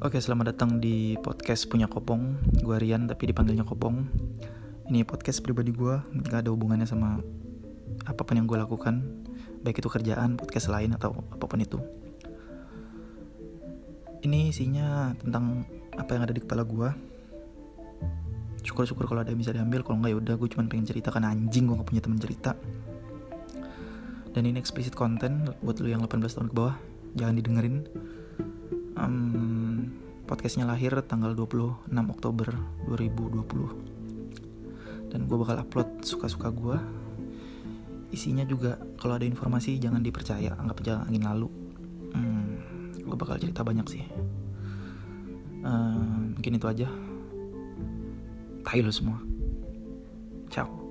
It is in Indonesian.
Oke, selamat datang di podcast punya Kopong. Gue Rian, tapi dipanggilnya Kopong. Ini podcast pribadi gue, gak ada hubungannya sama apa pun yang gue lakukan, baik itu kerjaan, podcast lain, atau apa pun itu. Ini isinya tentang apa yang ada di kepala gue. Syukur-syukur kalau ada yang bisa diambil, kalau nggak ya udah gue cuma pengen cerita karena anjing gue gak punya teman cerita. Dan ini explicit content buat lu yang 18 tahun ke bawah, jangan didengerin um, podcastnya lahir tanggal 26 Oktober 2020 dan gue bakal upload suka-suka gue isinya juga kalau ada informasi jangan dipercaya anggap aja angin lalu. Hmm, gue bakal cerita banyak sih. Uh, mungkin itu aja. Tahu lo semua. Ciao